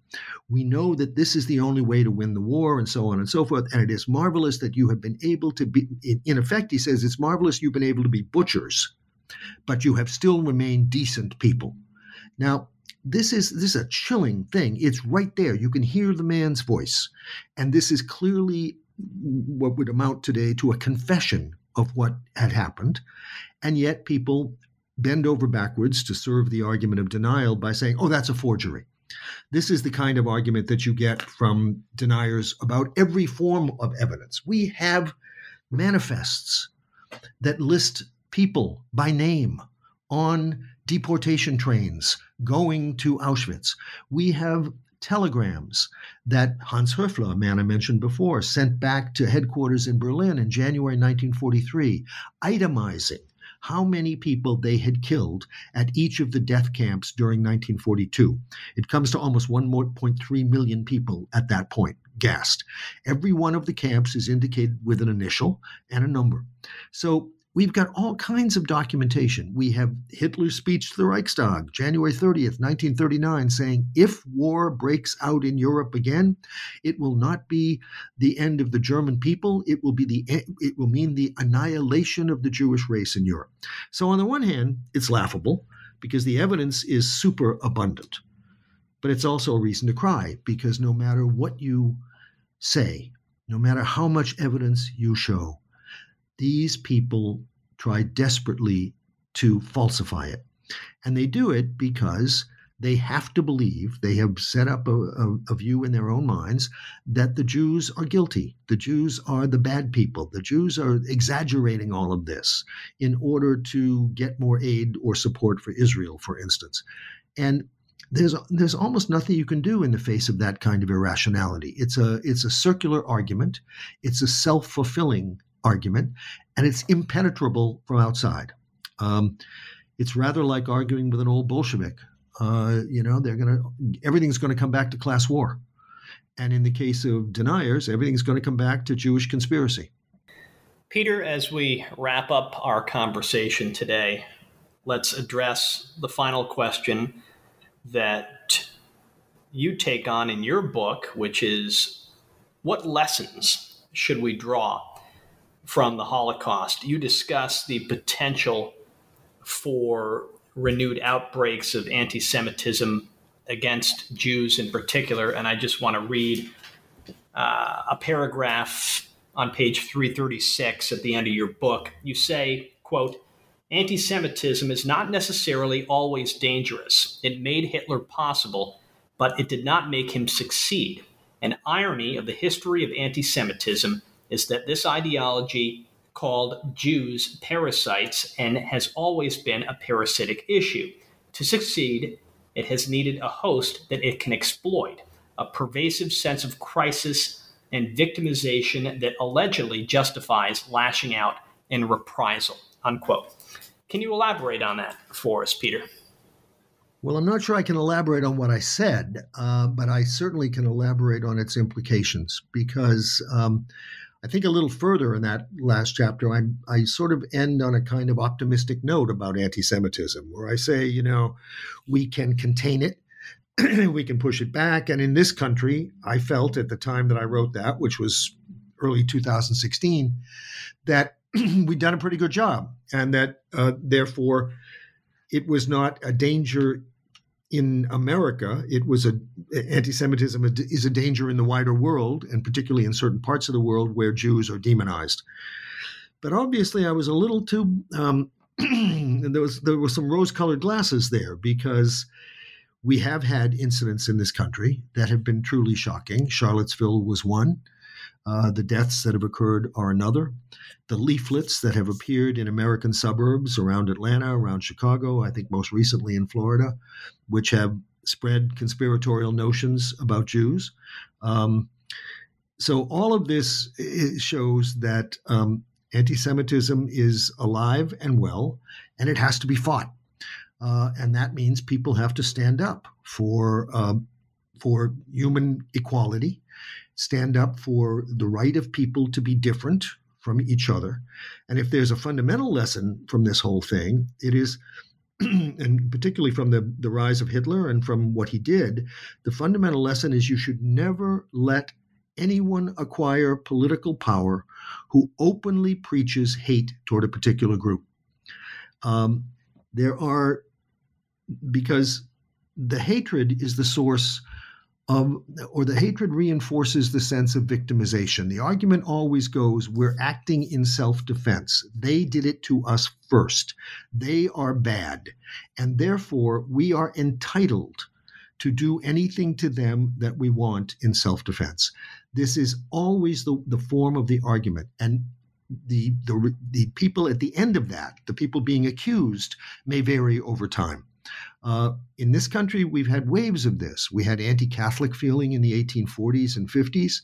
We know that this is the only way to win the war, and so on and so forth. And it is marvelous that you have been able to be, in effect, he says, it's marvelous you've been able to be butchers, but you have still remained decent people. Now, this is this is a chilling thing. It's right there. You can hear the man's voice. And this is clearly what would amount today to a confession of what had happened. And yet people bend over backwards to serve the argument of denial by saying, oh, that's a forgery. This is the kind of argument that you get from deniers about every form of evidence. We have manifests that list people by name on deportation trains going to Auschwitz. We have telegrams that Hans Höfle, a man I mentioned before, sent back to headquarters in Berlin in January 1943, itemizing how many people they had killed at each of the death camps during 1942. It comes to almost 1.3 million people at that point, gassed. Every one of the camps is indicated with an initial and a number. So We've got all kinds of documentation. We have Hitler's speech to the Reichstag, January 30th, 1939, saying, If war breaks out in Europe again, it will not be the end of the German people. It will be the it will mean the annihilation of the Jewish race in Europe. So on the one hand, it's laughable because the evidence is super abundant. But it's also a reason to cry because no matter what you say, no matter how much evidence you show, these people try desperately to falsify it. And they do it because they have to believe, they have set up a, a, a, view in their own minds that the Jews are guilty. The Jews are the bad people. The Jews are exaggerating all of this in order to get more aid or support for Israel, for instance. And there's there's almost nothing you can do in the face of that kind of irrationality. It's a it's a circular argument, it's a self fulfilling argument, and it's impenetrable from outside. Um, it's rather like arguing with an old Bolshevik. Uh, you know, they're gonna everything's going to come back to class war, and in the case of deniers, everything's going to come back to Jewish conspiracy. Peter, as we wrap up our conversation today, let's address the final question that you take on in your book, which is what lessons should we draw from the Holocaust? You discuss the potential for renewed outbreaks of anti Semitism against Jews in particular. And I just want to read uh, a paragraph on page 336 at the end of your book. You say, quote, anti Semitism is not necessarily always dangerous. It made Hitler possible, but it did not make him succeed. An irony of the history of anti Semitism is that this ideology called Jews parasites and has always been a parasitic issue. To succeed, it has needed a host that it can exploit, a pervasive sense of crisis and victimization that allegedly justifies lashing out in reprisal. Unquote. Can you elaborate on that for us, Peter? Well, I'm not sure I can elaborate on what I said, uh, but I certainly can elaborate on its implications because um, I think a little further in that last chapter, I, I sort of end on a kind of optimistic note about anti Semitism, where I say, you know, we can contain it, we can push it back. And in this country, I felt at the time that I wrote that, which was early 2016, that we'd done a pretty good job, and that uh, therefore it was not a danger in America. It was a anti-Semitism is a danger in the wider world, and particularly in certain parts of the world where Jews are demonized. But obviously, I was a little too. Um, there was there were some rose-colored glasses there because we have had incidents in this country that have been truly shocking. Charlottesville was one. Uh, the deaths that have occurred are another. The leaflets that have appeared in American suburbs around Atlanta, around Chicago, I think most recently in Florida, which have spread conspiratorial notions about Jews. Um, so all of this shows that um, anti-Semitism is alive and well, and it has to be fought. Uh, and that means people have to stand up for uh, for human equality stand up for the right of people to be different from each other. And if there's a fundamental lesson from this whole thing, it is, and particularly from the, the rise of Hitler and from what he did, the fundamental lesson is you should never let anyone acquire political power who openly preaches hate toward a particular group. Um, there are, because the hatred is the source um, or the hatred reinforces the sense of victimization. The argument always goes we're acting in self defense. They did it to us first. They are bad. And therefore, we are entitled to do anything to them that we want in self defense. This is always the, the form of the argument. And the, the, the people at the end of that, the people being accused, may vary over time. Uh, in this country, we've had waves of this. We had anti Catholic feeling in the 1840s and 50s.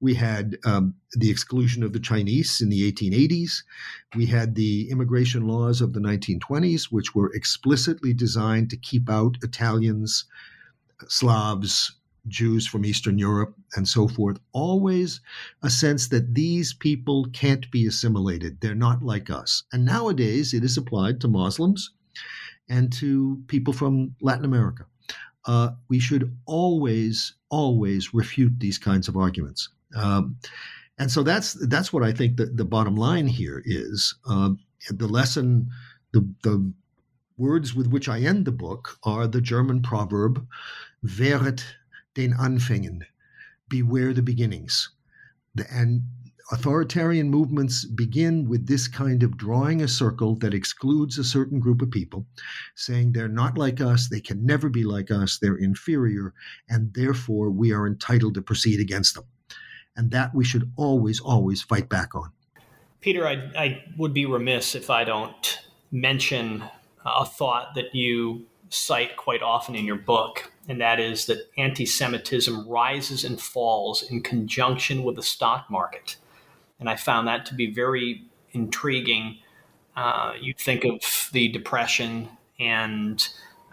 We had um, the exclusion of the Chinese in the 1880s. We had the immigration laws of the 1920s, which were explicitly designed to keep out Italians, Slavs, Jews from Eastern Europe, and so forth. Always a sense that these people can't be assimilated. They're not like us. And nowadays, it is applied to Muslims and to people from Latin America. Uh, we should always, always refute these kinds of arguments. Um, and so that's that's what I think the, the bottom line here is. Uh, the lesson, the, the words with which I end the book are the German proverb, "Wehret den Anfängen," beware the beginnings. And authoritarian movements begin with this kind of drawing a circle that excludes a certain group of people, saying they're not like us, they can never be like us, they're inferior, and therefore we are entitled to proceed against them. And that we should always, always fight back on. Peter, I, I would be remiss if I don't mention a thought that you cite quite often in your book, and that is that anti Semitism rises and falls in conjunction with the stock market. And I found that to be very intriguing. Uh, you think of the Depression and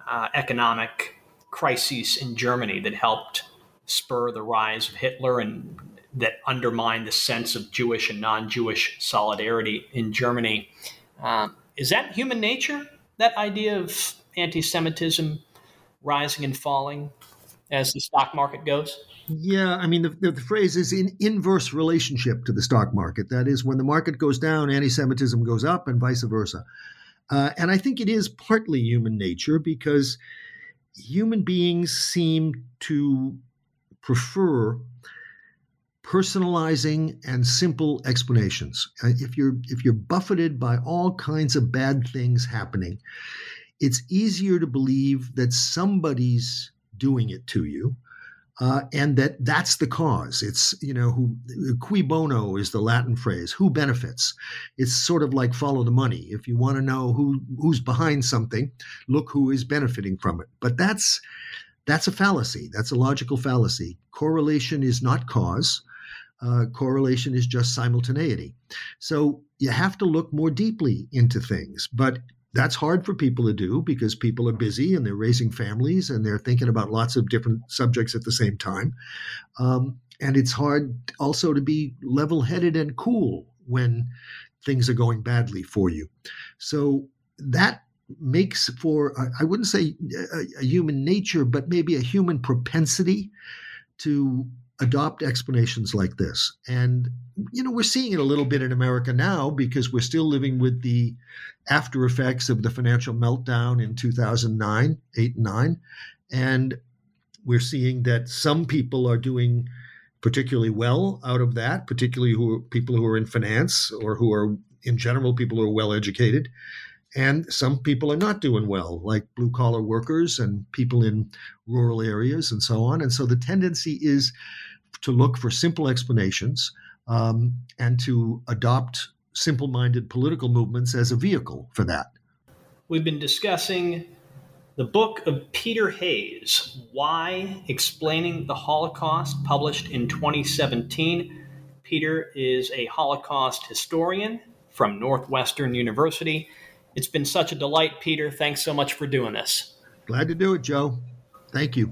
uh, economic crises in Germany that helped spur the rise of Hitler and that undermined the sense of Jewish and non Jewish solidarity in Germany. Uh, is that human nature? That idea of anti Semitism rising and falling as the stock market goes? Yeah, I mean, the, the, the, phrase is in inverse relationship to the stock market. That is, when the market goes down, anti Semitism goes up, and vice versa. Uh, and I think it is partly human nature because human beings seem to prefer personalizing and simple explanations. Uh, if you're if you're buffeted by all kinds of bad things happening, it's easier to believe that somebody's doing it to you uh, and that that's the cause. It's you know who cui bono is the Latin phrase. Who benefits? It's sort of like follow the money. If you want to know who who's behind something, look who is benefiting from it. But that's that's a fallacy. That's a logical fallacy. Correlation is not cause. Uh, correlation is just simultaneity. So you have to look more deeply into things. But that's hard for people to do because people are busy and they're raising families and they're thinking about lots of different subjects at the same time. Um, and it's hard also to be level headed and cool when things are going badly for you. So that makes for, I wouldn't say a, a human nature, but maybe a human propensity to adopt explanations like this. And, you know, we're seeing it a little bit in America now because we're still living with the after effects of the financial meltdown in 2009, 8, and 9. And we're seeing that some people are doing particularly well out of that, particularly who are people who are in finance or who are, in general, people who are well educated. And some people are not doing well, like blue collar workers and people in rural areas and so on. And so the tendency is to look for simple explanations um, and to adopt simple minded political movements as a vehicle for that. We've been discussing the book of Peter Hayes, Why Explaining the Holocaust, published in 2017. Peter is a Holocaust historian from Northwestern University. It's been such a delight, Peter. Thanks so much for doing this. Glad to do it, Joe. Thank you.